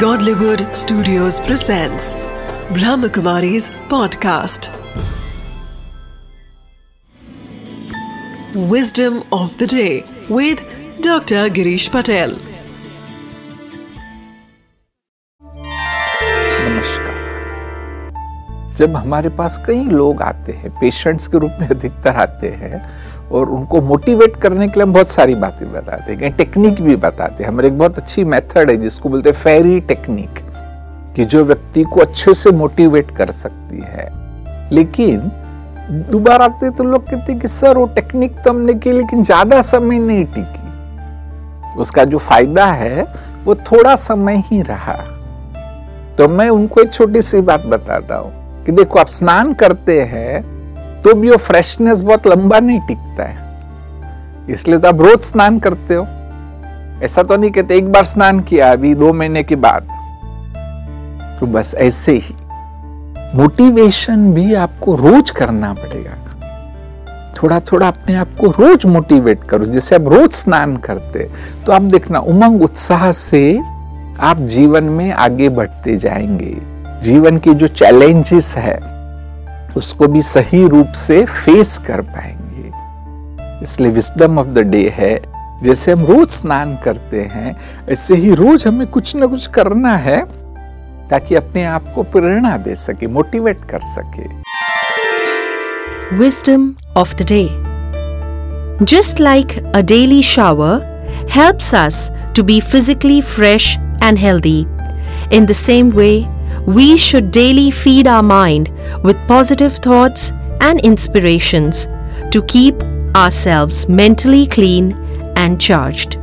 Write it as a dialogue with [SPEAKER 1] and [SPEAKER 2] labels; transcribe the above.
[SPEAKER 1] Godlywood Studios presents Brahmakumari's podcast. Wisdom of the day with Dr. Girish Patel.
[SPEAKER 2] नमस्कार जब हमारे पास कई लोग आते हैं पेशेंट्स के रूप में अधिकतर आते हैं और उनको मोटिवेट करने के लिए हम बहुत सारी बातें बताते हैं। टेक्निक भी बताते हैं। हमारे एक बहुत अच्छी मेथड है जिसको बोलते हैं फेरी टेक्निक कि जो व्यक्ति को अच्छे से मोटिवेट कर सकती है। लेकिन दोबारा आते तो लोग कहते कि, सर, वो टेक्निक तो हमने की, लेकिन ज़्यादा समय नहीं टिकी। उसका जो फ़ायदा है, वो थोड़ा समय ही रहा। तो मैं उनको एक छोटी सी बात बताता हूँ कि देखो, आप स्नान करते हैं तो भी वो फ्रेशनेस बहुत लंबा नहीं टिकता है। इसलिए तो आप रोज स्नान करते हो। ऐसा तो नहीं कहते एक बार स्नान किया, अभी दो महीने के बाद। तो बस ऐसे ही मोटिवेशन भी आपको रोज करना पड़ेगा। थोड़ा थोड़ा अपने आप को रोज मोटिवेट करो। जैसे आप रोज स्नान करते तो आप देखना उमंग उत्साह से आप जीवन में आगे बढ़ते जाएँगे। जीवन के जो चैलेंजेस है उसको भी सही रूप से फेस कर पाएँगे। इसलिए विस्डम ऑफ़ द डे है। जैसे हम रोज स्नान करते हैं, ऐसे ही रोज हमें कुछ ना कुछ करना है ताकि अपने आप को प्रेरणा दे सके मोटिवेट कर सके।
[SPEAKER 3] Wisdom of the day just like a daily shower helps us to be physically fresh and healthy in the same way we should daily feed our mind with positive thoughts and inspirations to keep ourselves mentally clean and charged.